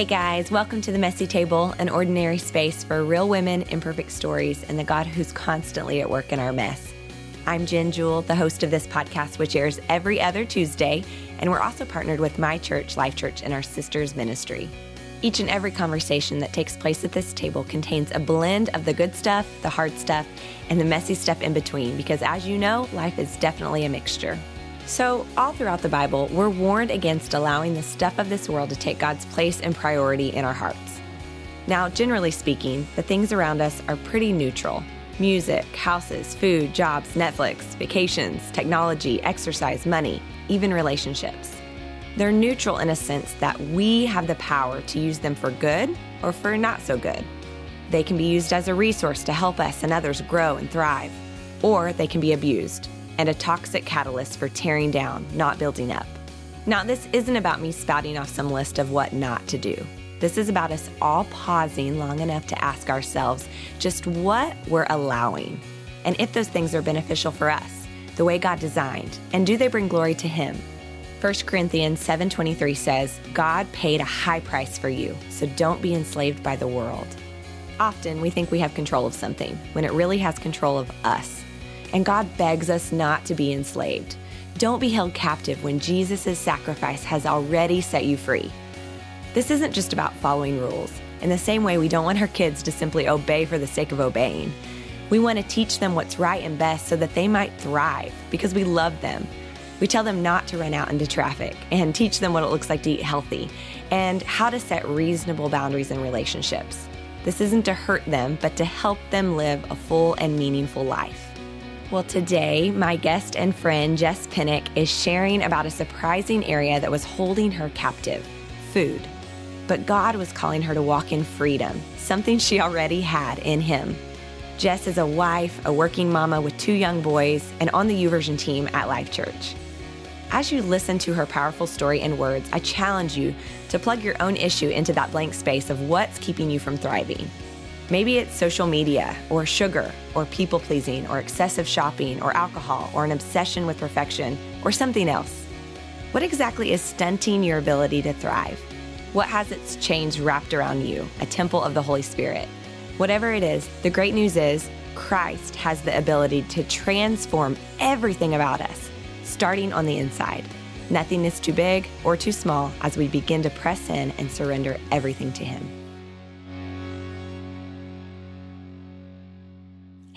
Hey guys, welcome to the Messy Table, an ordinary space for real women, imperfect stories, and the God who's constantly at work in our mess. I'm Jen Jewell, the host of this podcast, which airs every other Tuesday, and we're also partnered with my church, Life Church, and our sisters' ministry. Each and every conversation that takes place at this table contains a blend of the good stuff, the hard stuff, and the messy stuff in between, because as you know, life is definitely a mixture. So, all throughout the Bible, we're warned against allowing the stuff of this world to take God's place and priority in our hearts. Now, generally speaking, the things around us are pretty neutral music, houses, food, jobs, Netflix, vacations, technology, exercise, money, even relationships. They're neutral in a sense that we have the power to use them for good or for not so good. They can be used as a resource to help us and others grow and thrive, or they can be abused and a toxic catalyst for tearing down, not building up. Now, this isn't about me spouting off some list of what not to do. This is about us all pausing long enough to ask ourselves just what we're allowing, and if those things are beneficial for us, the way God designed, and do they bring glory to Him? 1 Corinthians 7:23 says, "God paid a high price for you, so don't be enslaved by the world." Often we think we have control of something when it really has control of us and God begs us not to be enslaved. Don't be held captive when Jesus' sacrifice has already set you free. This isn't just about following rules. In the same way, we don't want our kids to simply obey for the sake of obeying. We want to teach them what's right and best so that they might thrive because we love them. We tell them not to run out into traffic and teach them what it looks like to eat healthy and how to set reasonable boundaries in relationships. This isn't to hurt them, but to help them live a full and meaningful life. Well, today, my guest and friend Jess Penick is sharing about a surprising area that was holding her captive food. But God was calling her to walk in freedom, something she already had in Him. Jess is a wife, a working mama with two young boys, and on the YouVersion team at Life Church. As you listen to her powerful story and words, I challenge you to plug your own issue into that blank space of what's keeping you from thriving. Maybe it's social media, or sugar, or people pleasing, or excessive shopping, or alcohol, or an obsession with perfection, or something else. What exactly is stunting your ability to thrive? What has its chains wrapped around you, a temple of the Holy Spirit? Whatever it is, the great news is Christ has the ability to transform everything about us, starting on the inside. Nothing is too big or too small as we begin to press in and surrender everything to Him.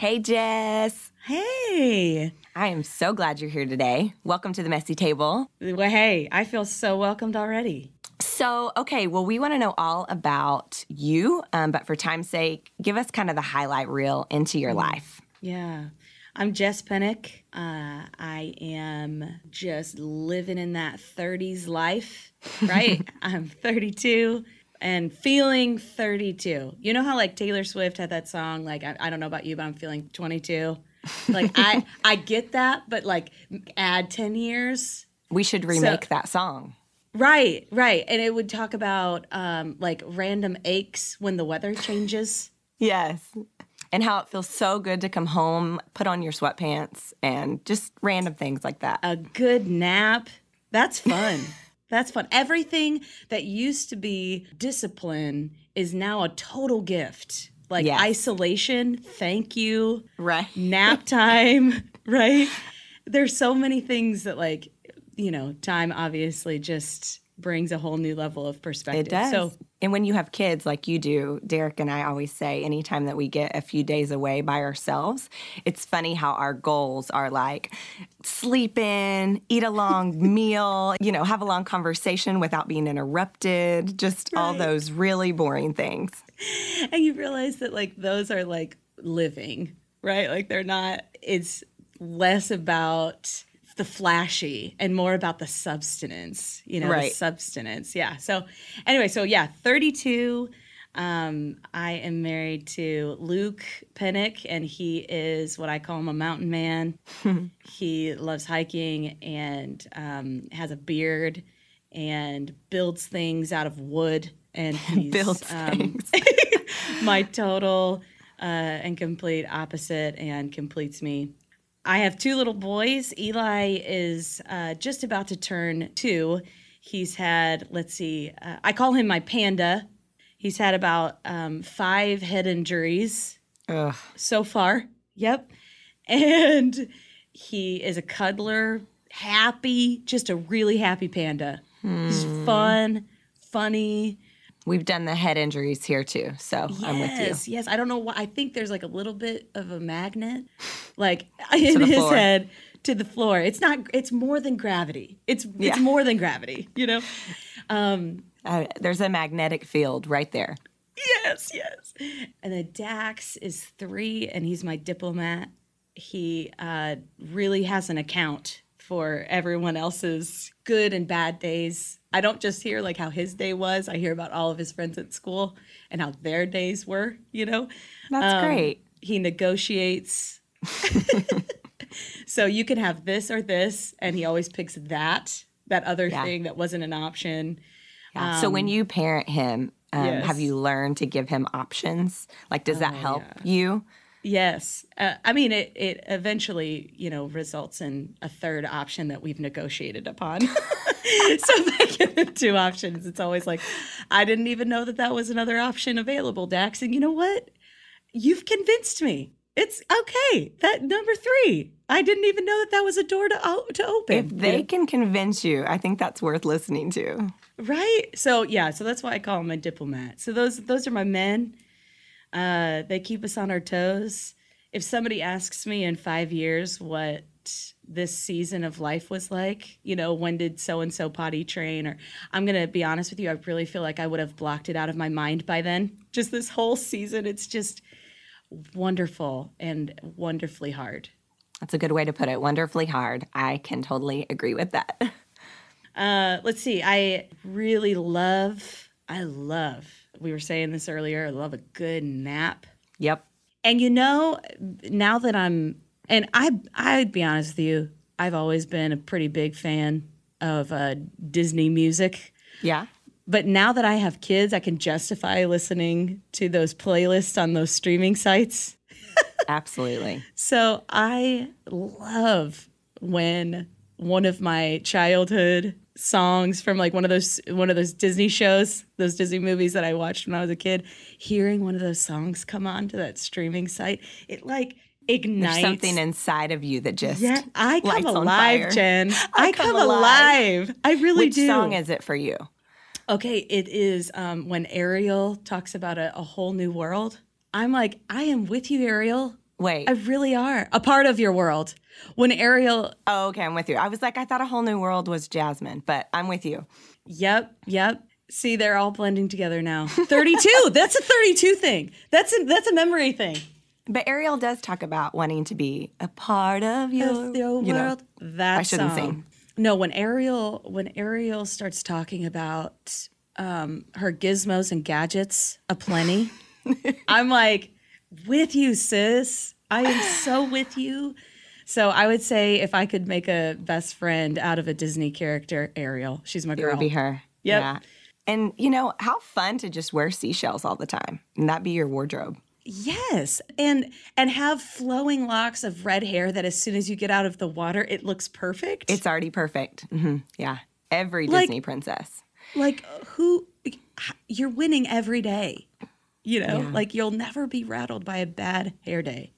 Hey, Jess. Hey. I am so glad you're here today. Welcome to the Messy Table. Well, hey, I feel so welcomed already. So, okay, well, we want to know all about you, um, but for time's sake, give us kind of the highlight reel into your mm. life. Yeah. I'm Jess Penick. Uh, I am just living in that 30s life, right? I'm 32 and feeling 32. You know how like Taylor Swift had that song like I, I don't know about you but I'm feeling 22. Like I I get that but like add 10 years. We should remake so, that song. Right, right. And it would talk about um like random aches when the weather changes. yes. And how it feels so good to come home, put on your sweatpants and just random things like that. A good nap. That's fun. That's fun. Everything that used to be discipline is now a total gift. Like yes. isolation, thank you. Right. Nap time, right? There's so many things that like, you know, time obviously just brings a whole new level of perspective. It does. So, and when you have kids like you do, Derek and I always say, anytime that we get a few days away by ourselves, it's funny how our goals are like sleep in, eat a long meal, you know, have a long conversation without being interrupted, just right. all those really boring things. And you realize that like those are like living, right? Like they're not, it's less about the flashy and more about the substance, you know, right. the substance. Yeah. So anyway, so yeah, 32. Um, I am married to Luke Penick, and he is what I call him a mountain man. he loves hiking and um, has a beard and builds things out of wood. And he's builds um, things. my total uh, and complete opposite and completes me. I have two little boys. Eli is uh, just about to turn two. He's had, let's see, uh, I call him my panda. He's had about um, five head injuries Ugh. so far. Yep. And he is a cuddler, happy, just a really happy panda. He's fun, funny. We've done the head injuries here too, so I'm with you. Yes, yes. I don't know why. I think there's like a little bit of a magnet, like in his floor. head to the floor. It's not. It's more than gravity. It's Yeah. it's more than gravity. You know. Uh, there's a magnetic field right there. Yes, yes. And then Dax is three, and he's my diplomat. He uh, really has an account for everyone else's good and bad days. I don't just hear like how his day was. I hear about all of his friends at school and how their days were. You know. That's Um, great. He negotiates. so you can have this or this, and he always picks that that other Yeah. thing that wasn't an option. Yeah. so when you parent him, um, yes. have you learned to give him options? Like, does that help you? Yes. Uh, I mean, it, it eventually, you know, results in a third option that we've negotiated upon. so I give him two options, it's always like, I didn't even know that that was another option available, Dax. And you know what? You've convinced me. It's okay. That number three, I didn't even know that that was a door to, to open. If they can convince you, I think that's worth listening to. Right. So yeah, so that's why I call them a diplomat. So those those are my men. Uh, they keep us on our toes. If somebody asks me in five years what this season of life was like, you know, when did so and so potty train? Or I'm gonna be honest with you, I really feel like I would have blocked it out of my mind by then. Just this whole season, it's just wonderful and wonderfully hard. That's a good way to put it. Wonderfully hard. I can totally agree with that. Uh, let's see. I really love, I love, we were saying this earlier, I love a good nap. Yep. And you know, now that I'm, and I, I'd be honest with you, I've always been a pretty big fan of uh, Disney music. Yeah. But now that I have kids, I can justify listening to those playlists on those streaming sites. Absolutely. So I love when one of my childhood songs from like one of those one of those Disney shows, those Disney movies that I watched when I was a kid, hearing one of those songs come on to that streaming site, it like ignites There's something inside of you that just Yeah, I come alive. Jen. I, come come, alive. alive. I really Which do. song is it for you? Okay, it is um, when Ariel talks about a, a whole new world. I'm like, I am with you, Ariel. Wait. I really are a part of your world. When Ariel, oh, okay. I'm with you. I was like, I thought a whole new world was Jasmine, but I'm with you. yep, yep. See, they're all blending together now. 32. that's a 32 thing. That's a that's a memory thing. But Ariel does talk about wanting to be a part of your, Of your you know. world. That I shouldn't song. sing. No, when Ariel when Ariel starts talking about um, her gizmos and gadgets aplenty, I'm like, with you, sis. I am so with you. So I would say if I could make a best friend out of a Disney character, Ariel. She's my girl. It would be her. Yep. Yeah. And you know, how fun to just wear seashells all the time and that be your wardrobe. Yes, and and have flowing locks of red hair that as soon as you get out of the water, it looks perfect. It's already perfect. hmm Yeah. Every Like- Disney princess. like who you're winning every day. You know, Yeah. like you'll never be rattled by a bad hair day.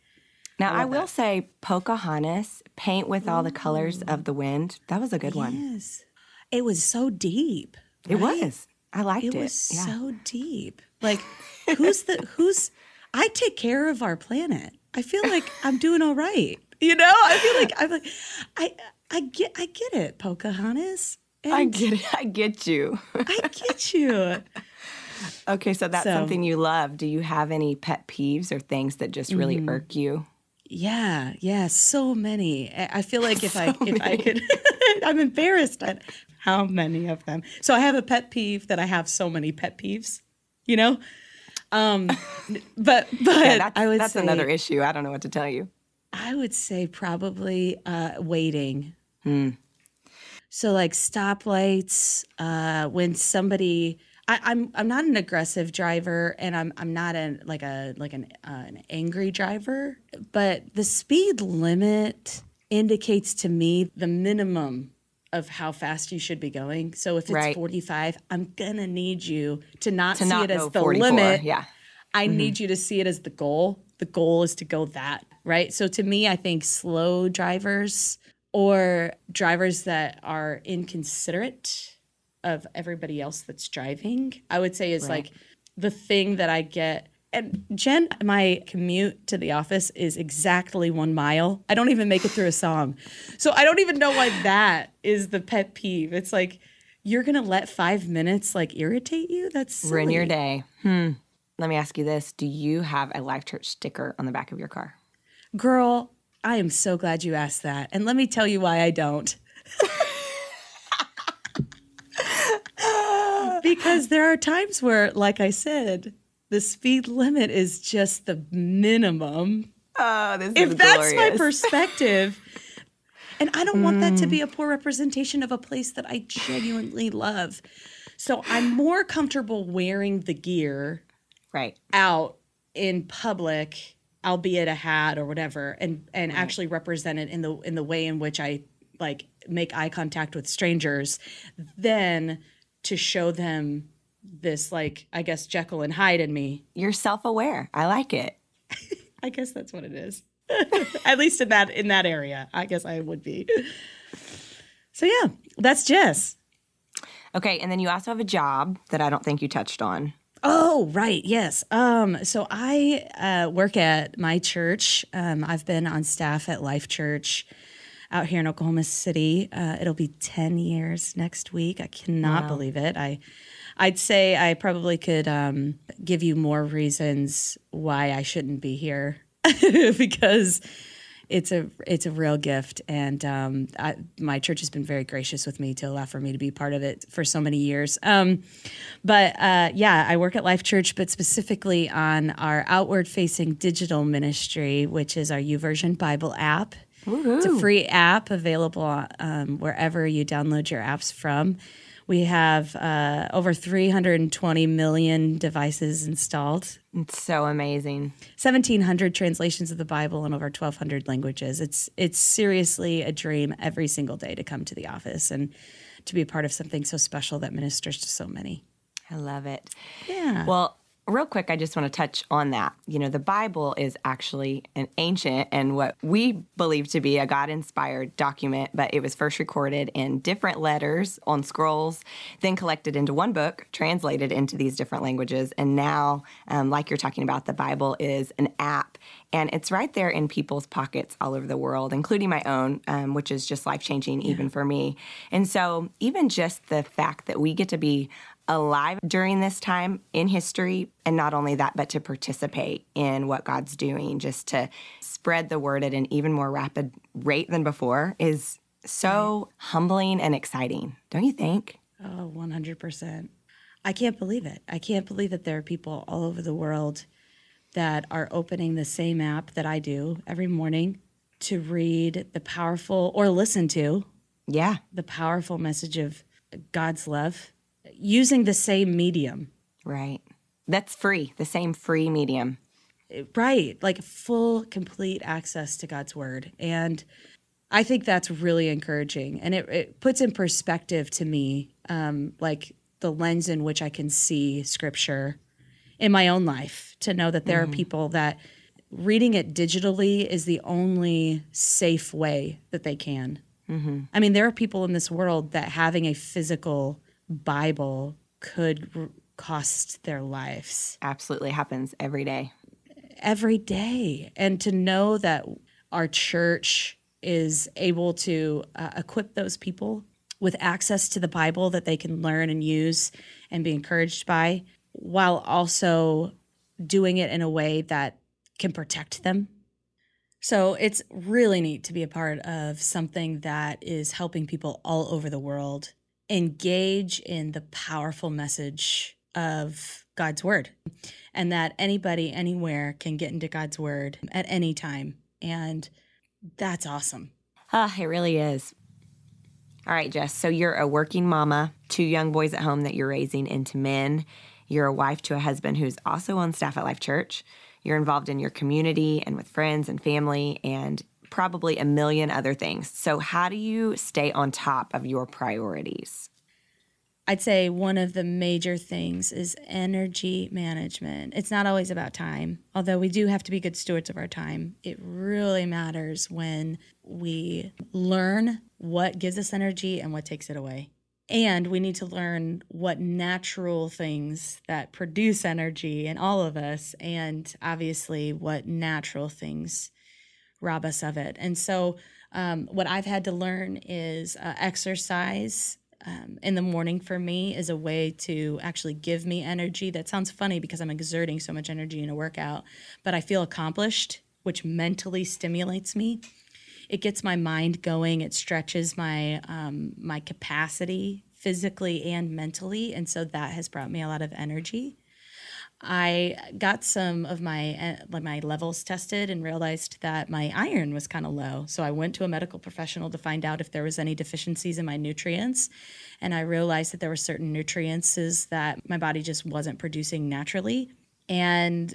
Now, I, will say Pocahontas, paint with all the colors of the wind. That was a good one. Yes, it was so deep. It right? was. I liked it. It was yeah. so deep. Like, who's the who's? I take care of our planet. I feel like I'm doing all right. You know, I feel like I'm like, I I get I get it, Pocahontas. And I get it. I get you. I get you. okay, so that's So- something you love. Do you have any pet peeves or things that just really Mm-hmm. irk you? Yeah, yeah, so many. I feel like if I if I could, I'm embarrassed at how many of them. So I have a pet peeve that I have so many pet peeves. You know, um, but but Yeah, that's, I would that's say another issue. I don't know what to tell you. I would say probably uh, waiting. Hmm. So like stoplights, uh, when somebody, I, I'm I'm not an aggressive driver, and I'm I'm not an like a like an uh, an angry driver, but the speed limit indicates to me the minimum of how fast you should be going. So if it's Right. 45, I'm gonna need you to not To see not it as the 44. limit. Yeah. I need you to see it as the goal. The goal is to go that, right? So to me, I think slow drivers or drivers that are inconsiderate of everybody else that's driving, I would say is Right. like the thing that I get. And Jen, my commute to the office is exactly one mile. I don't even make it through a song. So I don't even know why that is the pet peeve. It's like, you're gonna let five minutes like irritate you? That's Ruin your day. Hmm. Let me ask you this Do you have a Life Church sticker on the back of your car? Girl, I am so glad you asked that. And let me tell you why I don't. because there are times where, like I said, the speed limit is just the minimum. Oh, this If that's my perspective, and I don't want that to be mm. a poor representation of a place that I genuinely love. So I'm more comfortable wearing the gear Right. out in public, albeit a hat or whatever, and and actually represent it in the in the way in which I like make eye contact with strangers, then to show them this like I guess Jekyll and Hyde in me. You're self aware. I like it. I guess that's what it is. At least in that in that area, I guess I would be. So yeah, that's Jess. Okay. And then you also have a job that I don't think you touched on. Oh, right. Yes. Um, so I uh, work at my church. Um, I've been on staff at Life Church out here in Oklahoma City. Uh, it'll be 10 years next week. I cannot believe it. I I'd say I probably could um, give you more reasons why I shouldn't be here because it's a it's a real gift, and um, I, my church has been very gracious with me to allow for me to be part of it for so many years. Um, but uh, yeah, I work at Life Church, but specifically on our outward facing digital ministry, which is our YouVersion Bible app. It's a free app available um, wherever you download your apps from. We have uh, over 320 million devices installed, It's so amazing. 1,700 translations of the Bible in over 1,200 languages. It's it's seriously a dream every single day to come to the office and to be a part of something so special that ministers to so many. I love it. Yeah. Well, real quick, I just want to touch on that. You know, the Bible is actually an ancient and what we believe to be a God inspired document, but it was first recorded in different letters on scrolls, then collected into one book, translated into these different languages. And now, um, like you're talking about, the Bible is an app and it's right there in people's pockets all over the world, including my own, um, which is just life changing even for me. And so, even just the fact that we get to be alive during this time in history, and not only that, but to participate in what God's doing, just to spread the word at an even more rapid rate than before, is so humbling and exciting, don't you think? Oh, 100%. I can't believe it. I can't believe that there are people all over the world that are opening the same app that I do every morning to read the powerful or listen to Yeah, the powerful message of God's love using the same medium. right. That's free, the same free medium. Right. Like full, complete access to God's word. And I think that's really encouraging. And it, it puts in perspective to me, um, like the lens in which I can see scripture in my own life to know that there are people that reading it digitally is the only safe way that they can. I mean, there are people in this world that having a physical Bible could r- cost their lives. Absolutely happens every day. every day. And to know that our church is able to uh, equip those people with access to the bible that they can learn and use and be encouraged by while also doing it in a way that can protect them. So it's really neat to be a part of something that is helping people all over the world engage in the powerful message of God's word and that anybody anywhere can get into God's word at any time. And that's awesome. Ah, it really is. All right, Jess. So you're a working mama, two young boys at home that you're raising into men. You're a wife to a husband who's also on staff at Life Church. You're involved in your community and with friends and family. And probably a million other things. So, how do you stay on top of your priorities? I'd say one of the major things is energy management. It's not always about time, although we do have to be good stewards of our time. It really matters when we learn what gives us energy and what takes it away. And we need to learn what natural things that produce energy in all of us, and obviously what natural things rob us of it. And so, um, what I've had to learn is uh, exercise um, in the morning for me is a way to actually give me energy. That sounds funny because I'm exerting so much energy in a workout, but I feel accomplished, which mentally stimulates me. It gets my mind going. It stretches my um, my capacity physically and mentally, and so that has brought me a lot of energy. I got some of my uh, my levels tested and realized that my iron was kind of low. So I went to a medical professional to find out if there was any deficiencies in my nutrients, and I realized that there were certain nutrients that my body just wasn't producing naturally. And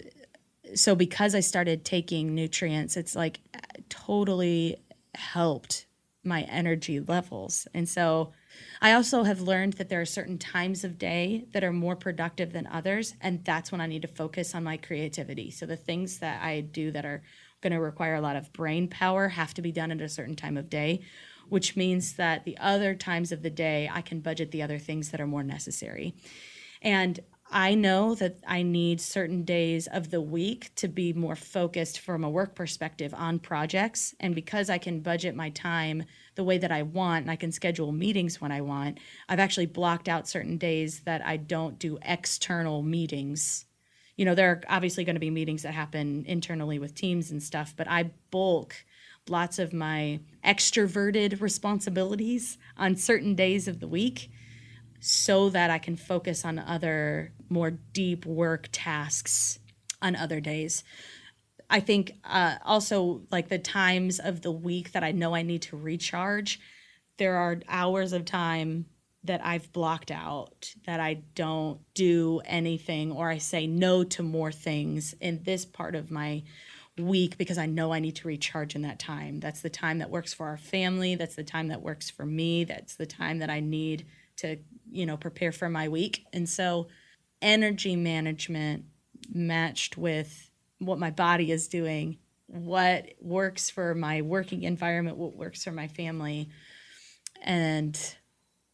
so because I started taking nutrients, it's like totally helped my energy levels. And so I also have learned that there are certain times of day that are more productive than others, and that's when I need to focus on my creativity. So the things that I do that are going to require a lot of brain power have to be done at a certain time of day, which means that the other times of the day I can budget the other things that are more necessary. And I know that I need certain days of the week to be more focused from a work perspective on projects. And because I can budget my time the way that I want and I can schedule meetings when I want, I've actually blocked out certain days that I don't do external meetings. You know, there are obviously going to be meetings that happen internally with teams and stuff, but I bulk lots of my extroverted responsibilities on certain days of the week so that I can focus on other more deep work tasks on other days. I think uh, also like the times of the week that I know I need to recharge, there are hours of time that I've blocked out that I don't do anything or I say no to more things in this part of my week because I know I need to recharge in that time. That's the time that works for our family. That's the time that works for me. That's the time that I need to you know prepare for my week and so energy management matched with what my body is doing what works for my working environment what works for my family and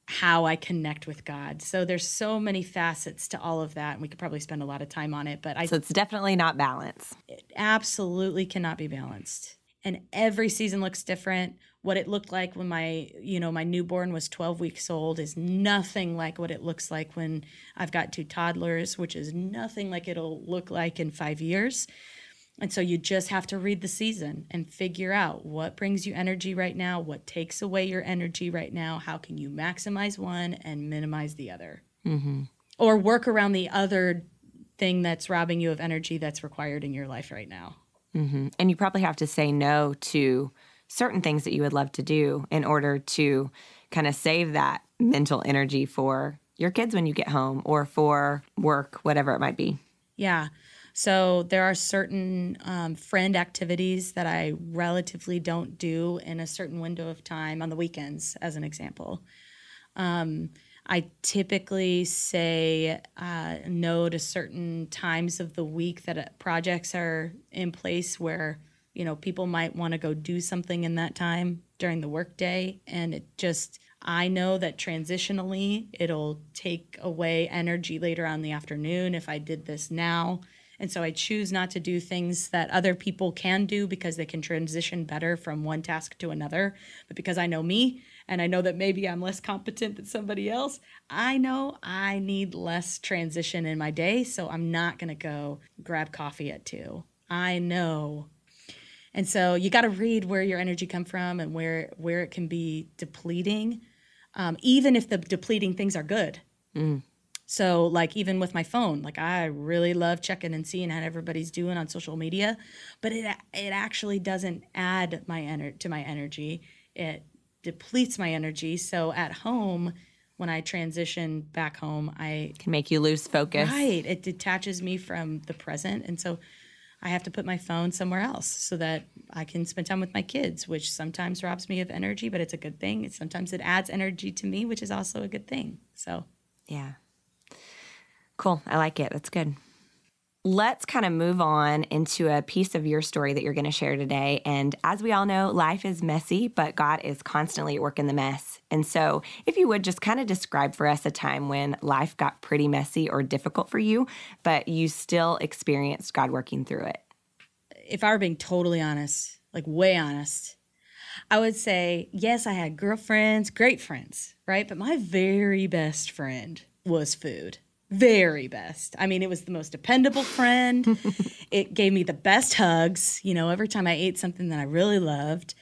how I connect with God. So there's so many facets to all of that and we could probably spend a lot of time on it, but I So it's definitely not balanced. It absolutely cannot be balanced. And every season looks different. What it looked like when my you know my newborn was 12 weeks old is nothing like what it looks like when i've got two toddlers which is nothing like it'll look like in five years. And so you just have to read the season and figure out what brings you energy right now what takes away your energy right now how can you maximize one and minimize the other. Mm-hmm. or work around the other thing that's robbing you of energy that's required in your life right now mm-hmm. and you probably have to say no to certain things that you would love to do in order to kind of save that mental energy for your kids when you get home or for work, whatever it might be. Yeah. So there are certain um, friend activities that I relatively don't do in a certain window of time on the weekends, as an example. Um, I typically say uh, no to certain times of the week that uh, projects are in place where you know, people might want to go do something in that time during the workday. And it just, I know that transitionally it'll take away energy later on in the afternoon if I did this now. And so I choose not to do things that other people can do because they can transition better from one task to another. But because I know me and I know that maybe I'm less competent than somebody else, I know I need less transition in my day. So I'm not going to go grab coffee at two. I know and so you got to read where your energy come from and where where it can be depleting, um, even if the depleting things are good. Mm. So like even with my phone, like I really love checking and seeing how everybody's doing on social media, but it it actually doesn't add my ener- to my energy. It depletes my energy. So at home, when I transition back home, I can make you lose focus. Right, it detaches me from the present, and so I have to put my phone somewhere else so that I can spend time with my kids, which sometimes robs me of energy, but it's a good thing. Sometimes it adds energy to me, which is also a good thing. So, yeah. Cool. I like it. That's good. Let's kind of move on into a piece of your story that you're going to share today. And as we all know, life is messy, but God is constantly at work in the mess. And so, if you would just kind of describe for us a time when life got pretty messy or difficult for you, but you still experienced God working through it. If I were being totally honest, like way honest, I would say, yes, I had girlfriends, great friends, right? But my very best friend was food very best. I mean, it was the most dependable friend. it gave me the best hugs, you know, every time I ate something that I really loved.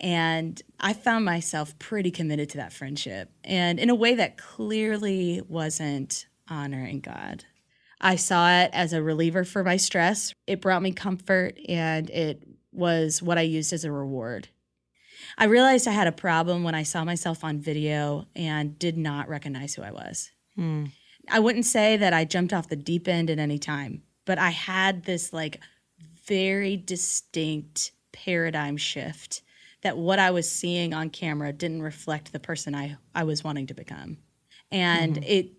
And I found myself pretty committed to that friendship and in a way that clearly wasn't honoring God. I saw it as a reliever for my stress. It brought me comfort and it was what I used as a reward. I realized I had a problem when I saw myself on video and did not recognize who I was. Hmm. I wouldn't say that I jumped off the deep end at any time, but I had this like very distinct paradigm shift that what I was seeing on camera didn't reflect the person I, I was wanting to become. And mm-hmm. it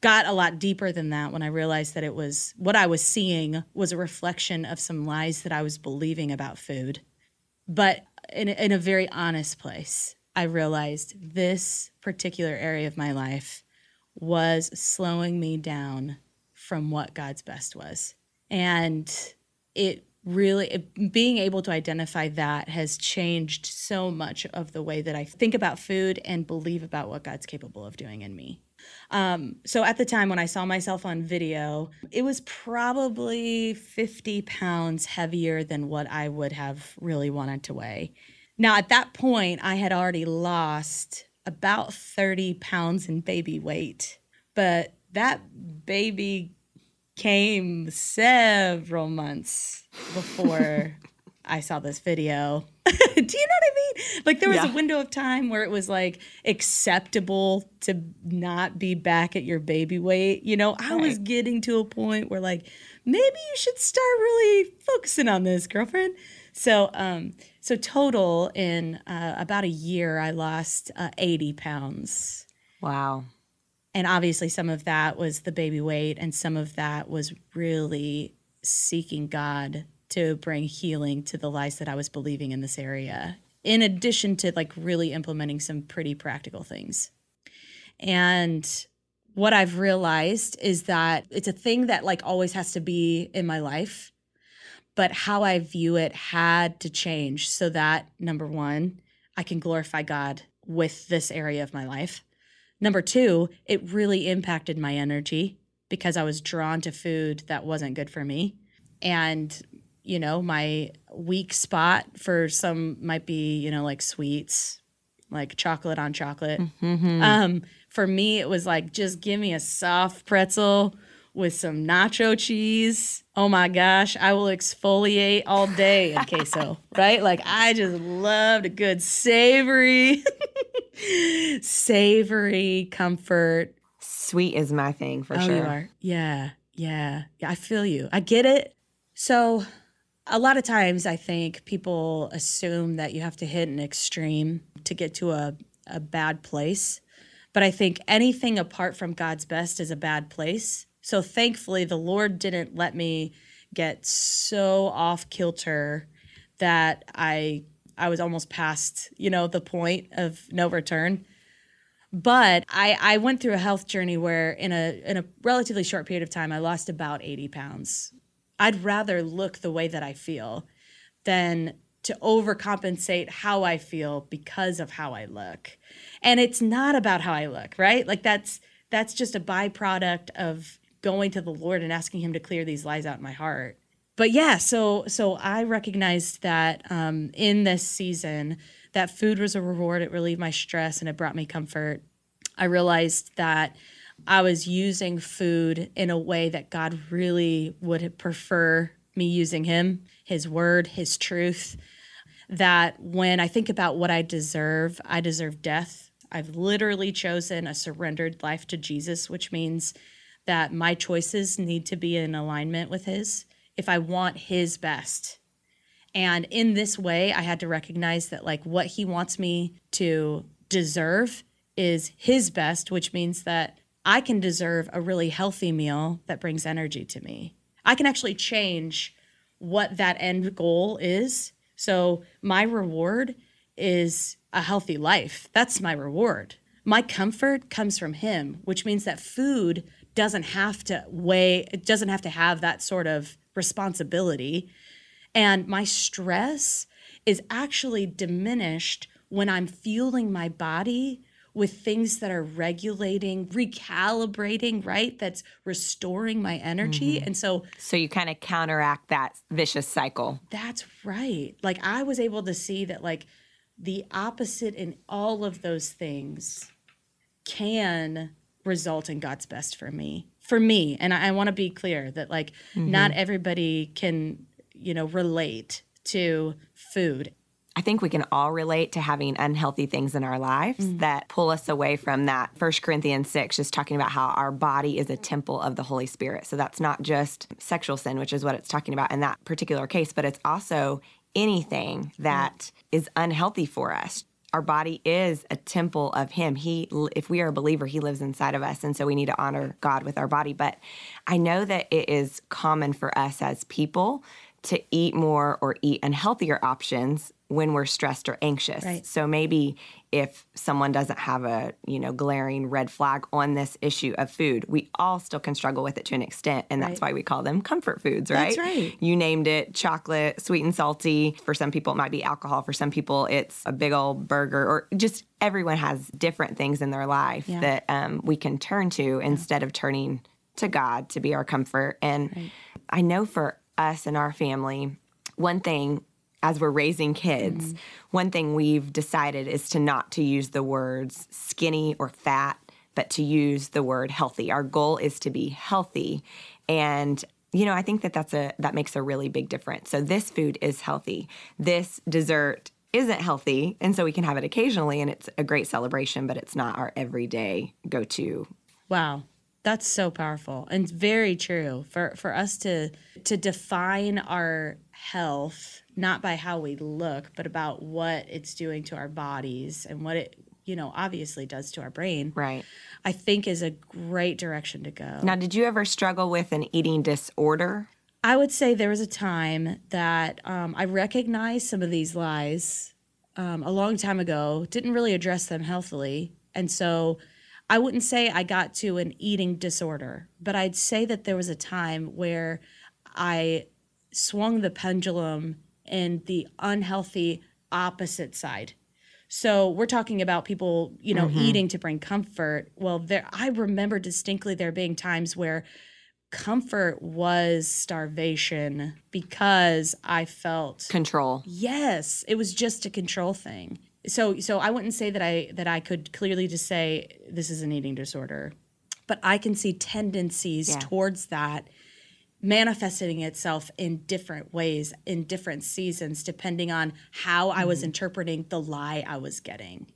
got a lot deeper than that when I realized that it was what I was seeing was a reflection of some lies that I was believing about food. But in, in a very honest place, I realized this particular area of my life was slowing me down from what God's best was. And it really it, being able to identify that has changed so much of the way that I think about food and believe about what God's capable of doing in me. Um, so at the time when I saw myself on video, it was probably 50 pounds heavier than what I would have really wanted to weigh. Now, at that point, I had already lost about 30 pounds in baby weight. But that baby came several months before I saw this video. Do you know what I mean? Like there was yeah. a window of time where it was like acceptable to not be back at your baby weight. You know, I was getting to a point where like maybe you should start really focusing on this, girlfriend. So, um, so total in uh, about a year, I lost uh, 80 pounds. Wow. And obviously, some of that was the baby weight, and some of that was really seeking God to bring healing to the lies that I was believing in this area, in addition to like really implementing some pretty practical things. And what I've realized is that it's a thing that like always has to be in my life but how I view it had to change so that number one, I can glorify God with this area of my life. Number two, it really impacted my energy because I was drawn to food that wasn't good for me. And, you know, my weak spot for some might be, you know, like sweets, like chocolate on chocolate. Mm-hmm. Um, for me, it was like, just give me a soft pretzel with some nacho cheese. Oh my gosh, I will exfoliate all day in queso, right? Like I just loved a good savory, savory comfort. Sweet is my thing for oh, sure. You are. Yeah, yeah, yeah. I feel you. I get it. So, a lot of times, I think people assume that you have to hit an extreme to get to a a bad place. But I think anything apart from God's best is a bad place. So thankfully, the Lord didn't let me get so off kilter that I I was almost past you know the point of no return. But I I went through a health journey where in a in a relatively short period of time I lost about eighty pounds. I'd rather look the way that I feel than to overcompensate how I feel because of how I look. And it's not about how I look, right? Like that's that's just a byproduct of going to the Lord and asking Him to clear these lies out in my heart. But yeah, so so I recognized that um, in this season, that food was a reward. It relieved my stress and it brought me comfort. I realized that I was using food in a way that God really would prefer me using Him, His Word, His truth. That when I think about what I deserve, I deserve death. I've literally chosen a surrendered life to Jesus, which means that my choices need to be in alignment with his. If I want his best. And in this way, I had to recognize that like what he wants me to deserve is his best, which means that I can deserve a really healthy meal that brings energy to me. I can actually change what that end goal is. So my reward is a healthy life. That's my reward. My comfort comes from him, which means that food doesn't have to weigh, it doesn't have to have that sort of responsibility. And my stress is actually diminished when I'm fueling my body with things that are regulating, recalibrating, right? That's restoring my energy. Mm-hmm. And so So you kind of counteract that vicious cycle. That's right. Like I was able to see that like the opposite in all of those things can result in God's best for me. For me, and I, I want to be clear that like mm-hmm. not everybody can, you know, relate to food. I think we can all relate to having unhealthy things in our lives mm-hmm. that pull us away from that. First Corinthians 6 just talking about how our body is a temple of the Holy Spirit. So that's not just sexual sin, which is what it's talking about in that particular case, but it's also anything that is unhealthy for us our body is a temple of him. He if we are a believer he lives inside of us and so we need to honor god with our body. But i know that it is common for us as people to eat more or eat unhealthier options when we're stressed or anxious. Right. So maybe if someone doesn't have a, you know, glaring red flag on this issue of food, we all still can struggle with it to an extent and that's right. why we call them comfort foods, right? That's right. You named it chocolate, sweet and salty. For some people it might be alcohol, for some people it's a big old burger or just everyone has different things in their life yeah. that um, we can turn to yeah. instead of turning to God to be our comfort. And right. I know for us and our family, one thing as we're raising kids, mm-hmm. one thing we've decided is to not to use the words skinny or fat, but to use the word healthy. Our goal is to be healthy and you know, I think that that's a that makes a really big difference. So this food is healthy. This dessert isn't healthy, and so we can have it occasionally and it's a great celebration, but it's not our everyday go-to. Wow. That's so powerful and very true for for us to to define our health not by how we look, but about what it's doing to our bodies and what it you know obviously does to our brain. Right. I think is a great direction to go. Now, did you ever struggle with an eating disorder? I would say there was a time that um, I recognized some of these lies um, a long time ago. Didn't really address them healthily, and so I wouldn't say I got to an eating disorder, but I'd say that there was a time where I swung the pendulum in the unhealthy opposite side. So we're talking about people, you know, mm-hmm. eating to bring comfort. Well, there I remember distinctly there being times where comfort was starvation because I felt control. Yes, it was just a control thing so so I wouldn't say that I that I could clearly just say this is an eating disorder, but I can see tendencies yeah. towards that manifesting itself in different ways in different seasons depending on how mm-hmm. I was mm-hmm. interpreting the lie I was getting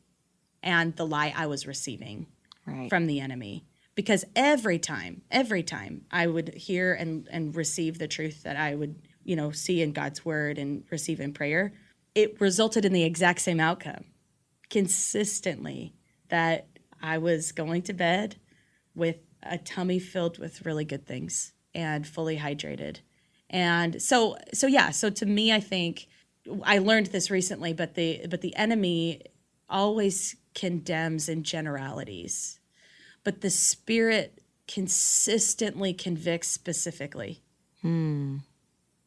and the lie I was receiving right. from the enemy because every time every time I would hear and and receive the truth that I would you know see in God's word and receive in prayer it resulted in the exact same outcome consistently that I was going to bed with a tummy filled with really good things and fully hydrated. And so so yeah, so to me I think I learned this recently but the but the enemy always condemns in generalities. But the spirit consistently convicts specifically. Hmm.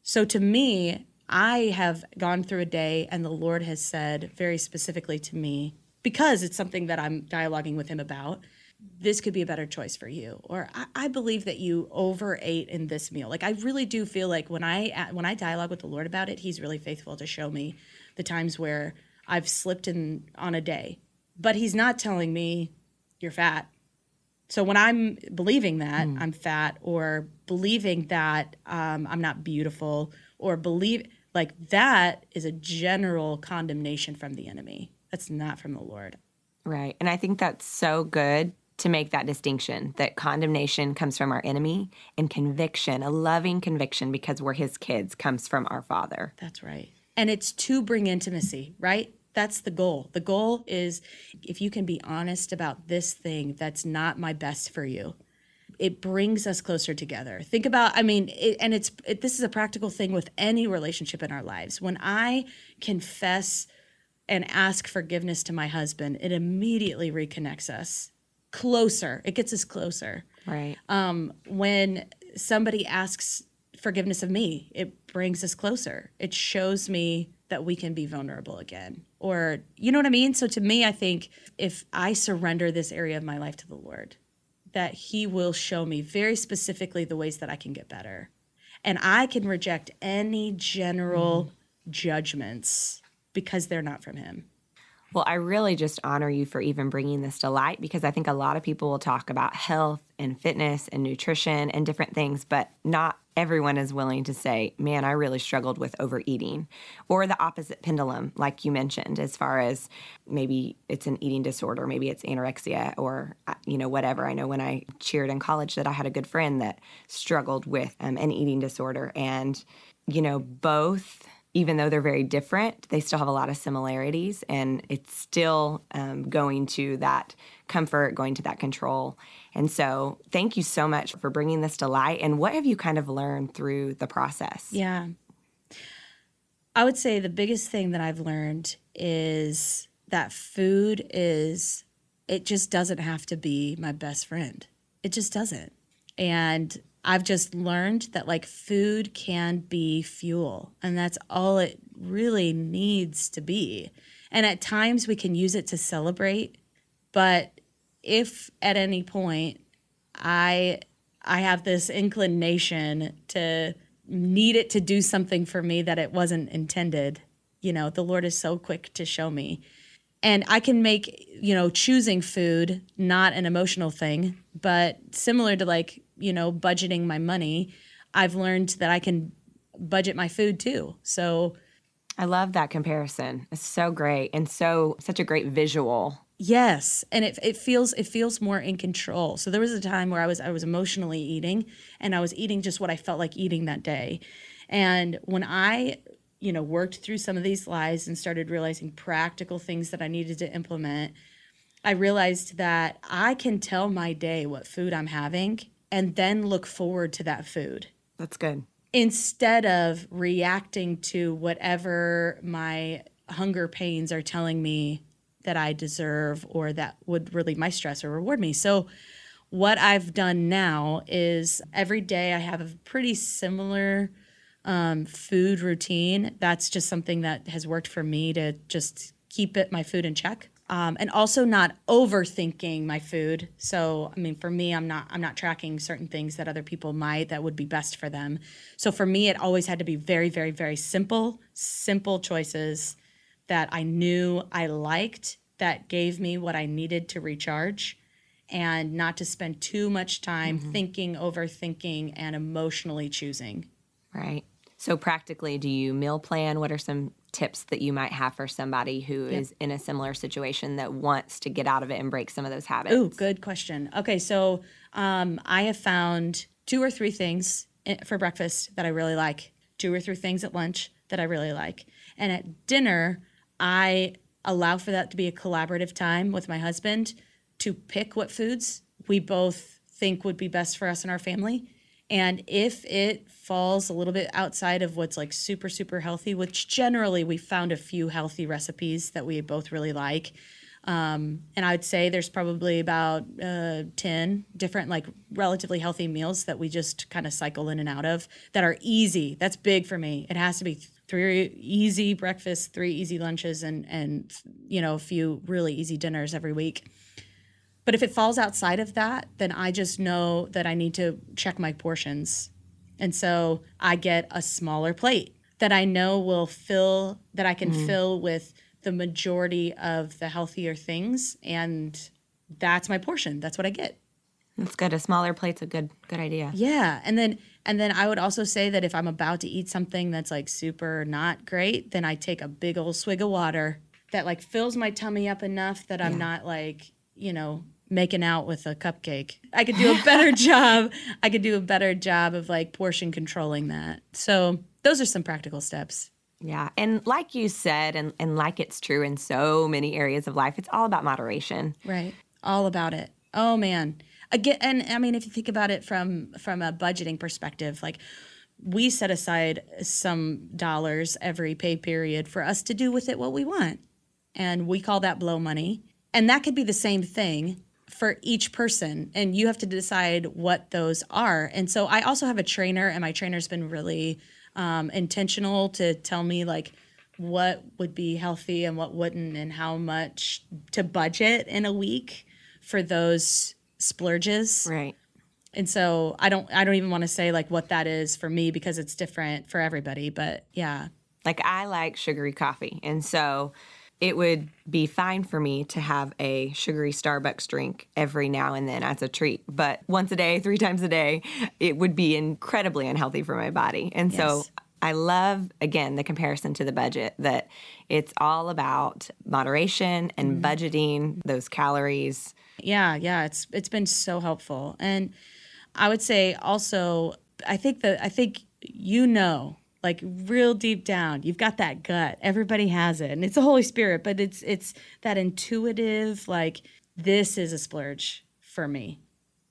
So to me, I have gone through a day and the Lord has said very specifically to me, because it's something that I'm dialoguing with Him about, this could be a better choice for you. Or I, I believe that you overate in this meal. Like I really do feel like when I when I dialogue with the Lord about it, He's really faithful to show me the times where I've slipped in on a day. But He's not telling me you're fat. So when I'm believing that mm. I'm fat, or believing that um, I'm not beautiful, or believe like that is a general condemnation from the enemy. That's not from the Lord. Right. And I think that's so good to make that distinction that condemnation comes from our enemy and conviction, a loving conviction because we're his kids, comes from our father. That's right. And it's to bring intimacy, right? That's the goal. The goal is if you can be honest about this thing that's not my best for you, it brings us closer together. Think about, I mean, it, and it's it, this is a practical thing with any relationship in our lives. When I confess and ask forgiveness to my husband, it immediately reconnects us closer. It gets us closer. Right. Um, when somebody asks forgiveness of me, it brings us closer. It shows me that we can be vulnerable again. Or, you know what I mean? So to me, I think if I surrender this area of my life to the Lord, that He will show me very specifically the ways that I can get better. And I can reject any general mm. judgments because they're not from Him. Well, I really just honor you for even bringing this to light because I think a lot of people will talk about health and fitness and nutrition and different things, but not everyone is willing to say, man, I really struggled with overeating. Or the opposite pendulum, like you mentioned, as far as maybe it's an eating disorder, maybe it's anorexia or, uh, you know, whatever. I know when I cheered in college that I had a good friend that struggled with um, an eating disorder. And, you know, both even though they're very different, they still have a lot of similarities, and it's still um, going to that comfort, going to that control. And so, thank you so much for bringing this to light. And what have you kind of learned through the process? Yeah. I would say the biggest thing that I've learned is that food is, it just doesn't have to be my best friend. It just doesn't. And I've just learned that like food can be fuel, and that's all it really needs to be. And at times we can use it to celebrate, but if at any point I I have this inclination to need it to do something for me that it wasn't intended, you know, the Lord is so quick to show me. And I can make, you know, choosing food not an emotional thing, but similar to like you know, budgeting my money, I've learned that I can budget my food too. So I love that comparison. It's so great and so such a great visual. Yes, and it it feels it feels more in control. So there was a time where I was I was emotionally eating and I was eating just what I felt like eating that day. And when I you know worked through some of these lies and started realizing practical things that I needed to implement, I realized that I can tell my day what food I'm having and then look forward to that food. That's good. Instead of reacting to whatever my hunger pains are telling me that I deserve or that would relieve my stress or reward me. So, what I've done now is every day I have a pretty similar um, food routine. That's just something that has worked for me to just keep it my food in check um, and also not overthinking my food. So, I mean, for me, I'm not I'm not tracking certain things that other people might that would be best for them. So for me, it always had to be very, very, very simple, simple choices that I knew I liked that gave me what I needed to recharge, and not to spend too much time mm-hmm. thinking, overthinking, and emotionally choosing. Right. So practically, do you meal plan? What are some tips that you might have for somebody who yep. is in a similar situation that wants to get out of it and break some of those habits? Oh, good question. Okay, so um, I have found two or three things for breakfast that I really like, two or three things at lunch that I really like. And at dinner, I allow for that to be a collaborative time with my husband to pick what foods we both think would be best for us and our family and if it falls a little bit outside of what's like super, super healthy, which generally we found a few healthy recipes that we both really like. Um, and I would say there's probably about uh, 10 different, like relatively healthy meals that we just kind of cycle in and out of that are easy. That's big for me. It has to be three easy breakfasts, three easy lunches, and, and you know, a few really easy dinners every week. But if it falls outside of that, then I just know that I need to check my portions. And so I get a smaller plate that I know will fill, that I can mm. fill with the majority of the healthier things. And that's my portion. That's what I get. That's good. A smaller plate's a good good idea. Yeah. And then and then I would also say that if I'm about to eat something that's like super not great, then I take a big old swig of water that like fills my tummy up enough that I'm not like, you know, making out with a cupcake. I could do a better job. I could do a better job of like portion controlling that. So those are some practical steps. Yeah. And like you said, and, and like it's true in so many areas of life, it's all about moderation. Right. All about it. Oh man. Again and I mean if you think about it from from a budgeting perspective, like we set aside some dollars every pay period for us to do with it what we want. And we call that blow money. And that could be the same thing for each person. And you have to decide what those are. And so I also have a trainer, and my trainer's been really um, intentional to tell me, like, what would be healthy and what wouldn't, and how much to budget in a week for those splurges. Right and so i don't i don't even want to say like what that is for me because it's different for everybody but yeah like i like sugary coffee and so it would be fine for me to have a sugary starbucks drink every now and then as a treat but once a day three times a day it would be incredibly unhealthy for my body and yes. so I love again the comparison to the budget that it's all about moderation and mm. budgeting those calories. Yeah, yeah, it's it's been so helpful. And I would say also, I think that I think you know, like real deep down, you've got that gut. Everybody has it, and it's the Holy Spirit, but it's it's that intuitive, like this is a splurge for me.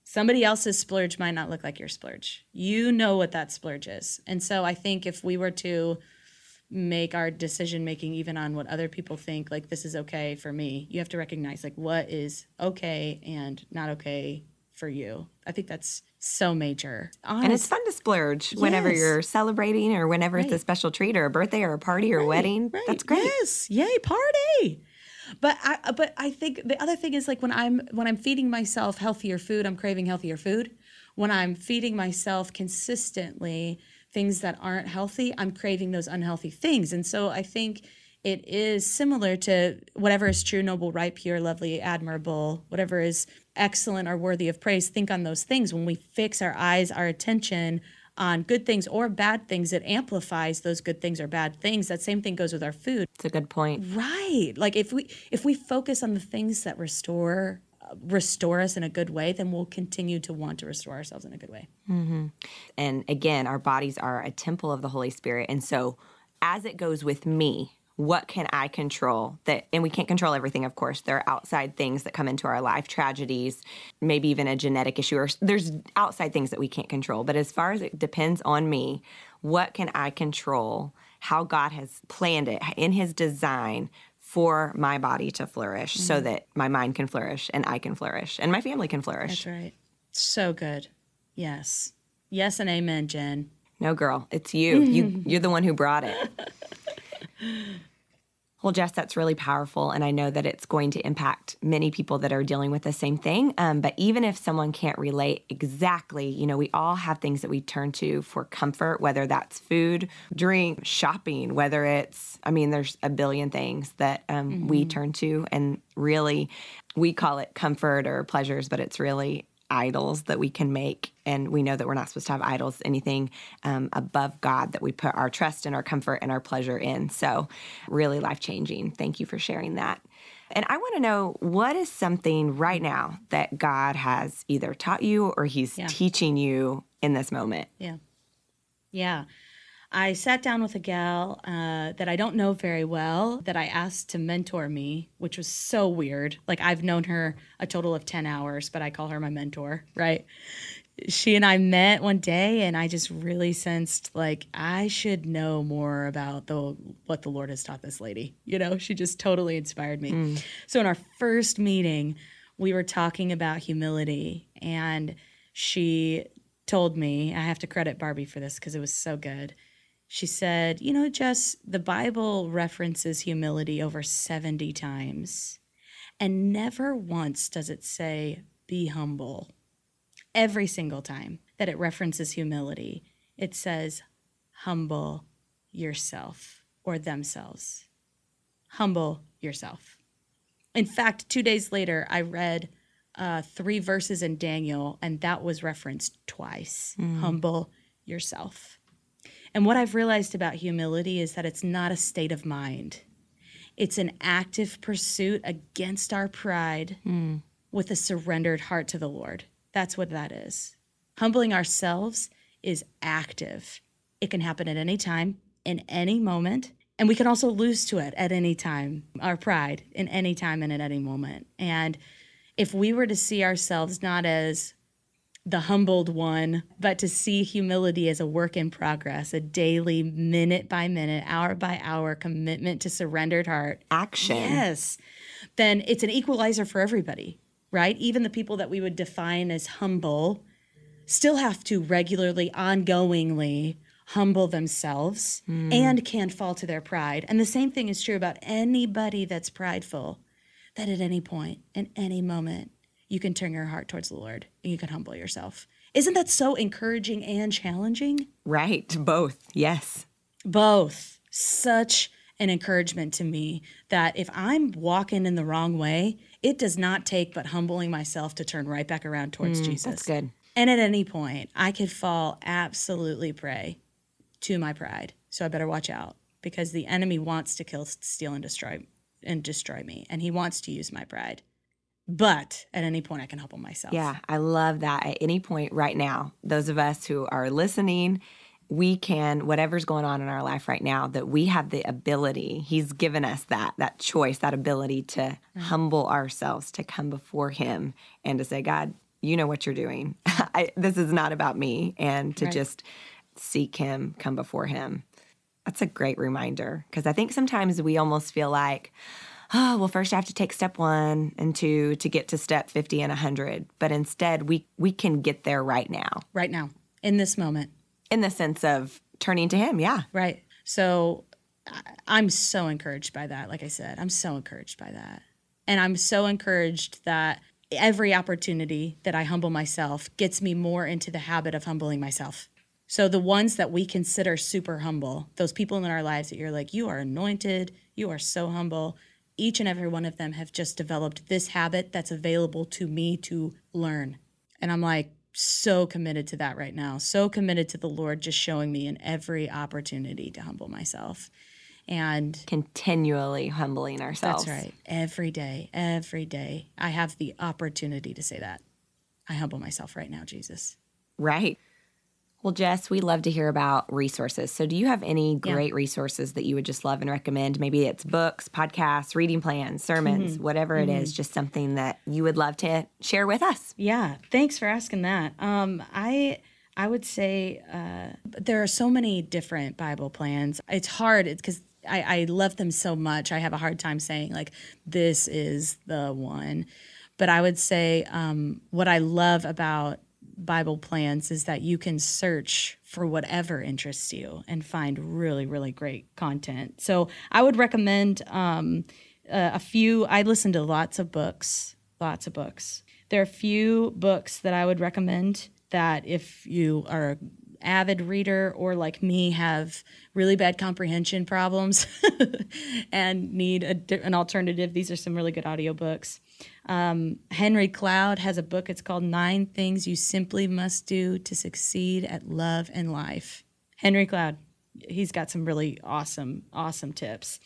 Somebody else's splurge might not look like your splurge. You know what that splurge is, and so I think if we were to make our decision making even on what other people think like this is okay for me you have to recognize like what is okay and not okay for you. I think that's so major. Honest. And it's fun to splurge yes. whenever you're celebrating or whenever right. it's a special treat or a birthday or a party or right. a wedding. Right. That's great. Yes. Yay, party. But I but I think the other thing is like when I'm when I'm feeding myself healthier food, I'm craving healthier food. When I'm feeding myself consistently things that aren't healthy, I'm craving those unhealthy things. And so I think it is similar to whatever is true, noble, right, pure, lovely, admirable, whatever is excellent or worthy of praise. Think on those things. When we fix our eyes, our attention on good things or bad things, it amplifies those good things or bad things. That same thing goes with our food. It's a good point. Right. Like if we if we focus on the things that restore restore us in a good way, then we'll continue to want to restore ourselves in a good way. Mm-hmm. And again, our bodies are a temple of the Holy Spirit, and so as it goes with me, what can I control that and we can't control everything of course. There are outside things that come into our life tragedies maybe even a genetic issue or there's outside things that we can't control. But as far as it depends on me what can I control how God has planned it in his design for my body to flourish mm-hmm. so that my mind can flourish and I can flourish and my family can flourish. That's right. So good. Yes. Yes and amen Jen. No girl. It's you. You you're the one who brought it Well, Jess, that's really powerful. And I know that it's going to impact many people that are dealing with the same thing. Um, but even if someone can't relate exactly, you know, we all have things that we turn to for comfort, whether that's food, drink, shopping, whether it's, I mean, there's a billion things that um, mm-hmm. we turn to. And really, we call it comfort or pleasures, but it's really idols that we can make. And we know that we're not supposed to have idols, anything um, above God that we put our trust and our comfort and our pleasure in. So, really life changing. Thank you for sharing that. And I want to know what is something right now that God has either taught you or He's yeah. teaching you in this moment? Yeah. Yeah. I sat down with a gal uh, that I don't know very well that I asked to mentor me, which was so weird. Like, I've known her a total of 10 hours, but I call her my mentor, right? She and I met one day, and I just really sensed like I should know more about the what the Lord has taught this lady. You know, she just totally inspired me. Mm. So, in our first meeting, we were talking about humility, and she told me I have to credit Barbie for this because it was so good she said, You know, Jess, the Bible references humility over 70 times, and never once does it say, Be humble. Every single time that it references humility, it says, Humble yourself or themselves. Humble yourself. In fact, two days later, I read uh, three verses in Daniel, and that was referenced twice. Mm. Humble yourself. And what I've realized about humility is that it's not a state of mind. It's an active pursuit against our pride mm. with a surrendered heart to the Lord. That's what that is. Humbling ourselves is active. It can happen at any time, in any moment. And we can also lose to it at any time, our pride in any time and at any moment. And if we were to see ourselves not as the humbled one, but to see humility as a work in progress, a daily, minute by minute, hour by hour commitment to surrendered heart. Action. Yes. Then it's an equalizer for everybody, right? Even the people that we would define as humble still have to regularly, ongoingly humble themselves mm. and can't fall to their pride. And the same thing is true about anybody that's prideful, that at any point, in any moment, you can turn your heart towards the Lord and you can humble yourself. Isn't that so encouraging and challenging? Right. Both. Yes. Both. Such an encouragement to me that if I'm walking in the wrong way, it does not take but humbling myself to turn right back around towards mm, Jesus. That's good. And at any point, I could fall absolutely prey to my pride. So I better watch out because the enemy wants to kill, steal, and destroy and destroy me, and he wants to use my pride. But at any point, I can humble myself. Yeah, I love that. At any point, right now, those of us who are listening, we can whatever's going on in our life right now that we have the ability he's given us that that choice that ability to mm-hmm. humble ourselves to come before him and to say god you know what you're doing I, this is not about me and to right. just seek him, come before him. That's a great reminder because I think sometimes we almost feel like, oh, well, first I have to take step one and two to get to step 50 and 100. But instead, we, we can get there right now. Right now, in this moment. In the sense of turning to him, yeah. Right. So I'm so encouraged by that. Like I said, I'm so encouraged by that. And I'm so encouraged that every opportunity that I humble myself gets me more into the habit of humbling myself. So the ones that we consider super humble, those people in our lives that you're like, you are anointed, you are so humble. Each and every one of them have just developed this habit that's available to me to learn. And I'm like, so committed to that right now. So committed to the Lord just showing me in every opportunity to humble myself. And continually humbling ourselves. That's right. Every day, every day, I have the opportunity to say that. I humble myself right now, Jesus. Right. Well, Jess, we love to hear about resources. So, do you have any great yeah. resources that you would just love and recommend? Maybe it's books, podcasts, reading plans, sermons, mm-hmm. whatever mm-hmm. it is, just something that you would love to share with us. Yeah, thanks for asking that. Um, I I would say uh, there are so many different Bible plans. It's hard because I, I love them so much. I have a hard time saying like this is the one. But I would say um, what I love about Bible plans is that you can search for whatever interests you and find really, really great content. So I would recommend um, uh, a few. I listen to lots of books, lots of books. There are a few books that I would recommend that if you are an avid reader or like me have really bad comprehension problems and need a, an alternative, these are some really good audiobooks. Um, Henry Cloud has a book. It's called Nine Things You Simply Must Do to Succeed at Love and Life. Henry Cloud, he's got some really awesome, awesome tips.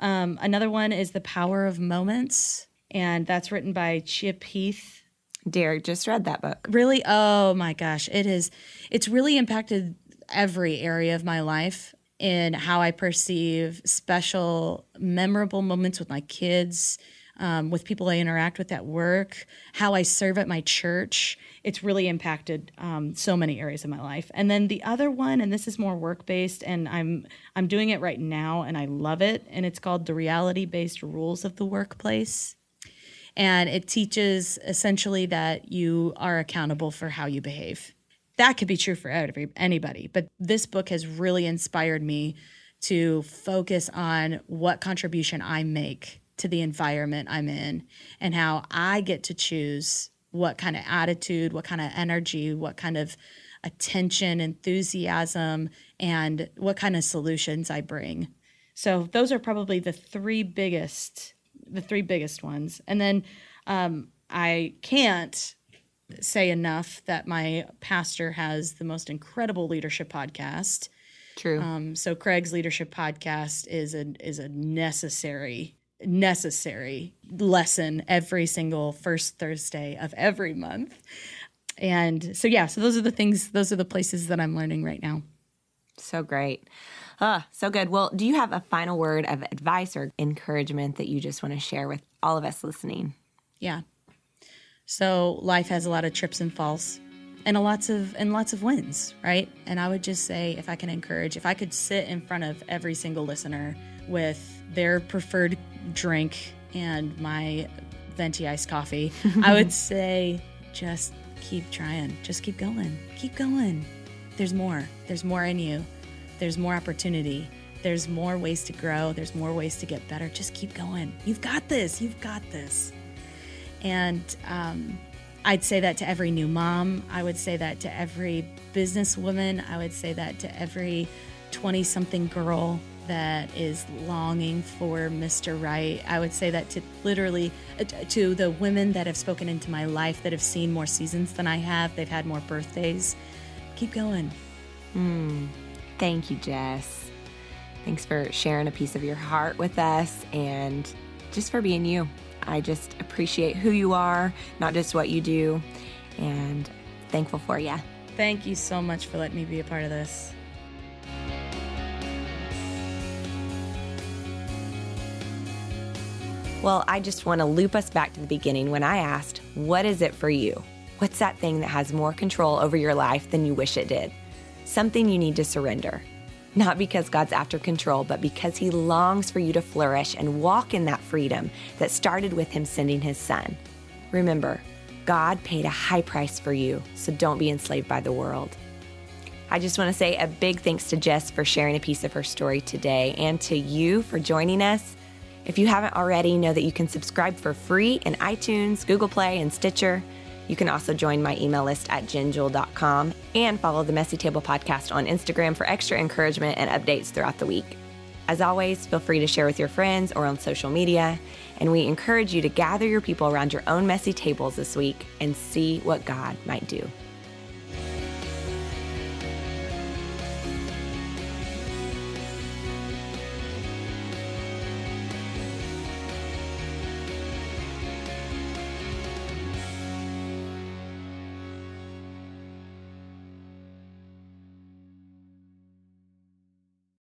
Um, another one is The Power of Moments, and that's written by Chip Heath. Derek just read that book. Really? Oh my gosh. It is, it's really impacted every area of my life in how I perceive special, memorable moments with my kids um, with people I interact with at work, how I serve at my church. It's really impacted um, so many areas of my life. And then the other one, and this is more work based, and I'm I'm doing it right now, and I love it. And it's called the reality based rules of the workplace. And it teaches essentially that you are accountable for how you behave. That could be true for every, anybody, but this book has really inspired me to focus on what contribution I make to the environment I'm in and how I get to choose what kind of attitude, what kind of energy, what kind of attention, enthusiasm, and what kind of solutions I bring. So those are probably the three biggest, the three biggest ones. And then um, I can't say enough that my pastor has the most incredible leadership podcast. True. Um, so Craig's leadership podcast is a is a necessary necessary lesson every single first Thursday of every month. And so, yeah, so those are the things, those are the places that I'm learning right now. So great. Ah, so good. Well, do you have a final word of advice or encouragement that you just want to share with all of us listening? Yeah. So life has a lot of trips and falls and a lots of and lots of wins, right? And I would just say if I can encourage, if I could sit in front of every single listener with their preferred drink and my venti iced coffee, I would say just keep trying. Just keep going. Keep going. There's more. There's more in you. There's more opportunity. There's more ways to grow. There's more ways to get better. Just keep going. You've got this. You've got this. And um, I'd say that to every new mom. I would say that to every businesswoman. I would say that to every 20 something girl that is longing for Mr. Right. I would say that to literally uh, to the women that have spoken into my life that have seen more seasons than I have. They've had more birthdays. Keep going. Mm, thank you, Jess. Thanks for sharing a piece of your heart with us and just for being you. I just appreciate who you are, not just what you do, and thankful for you. Thank you so much for letting me be a part of this. Well, I just want to loop us back to the beginning when I asked, What is it for you? What's that thing that has more control over your life than you wish it did? Something you need to surrender. Not because God's after control, but because He longs for you to flourish and walk in that freedom that started with Him sending His Son. Remember, God paid a high price for you, so don't be enslaved by the world. I just want to say a big thanks to Jess for sharing a piece of her story today and to you for joining us. If you haven't already, know that you can subscribe for free in iTunes, Google Play, and Stitcher. You can also join my email list at jenjewel.com and follow the Messy Table podcast on Instagram for extra encouragement and updates throughout the week. As always, feel free to share with your friends or on social media, and we encourage you to gather your people around your own messy tables this week and see what God might do.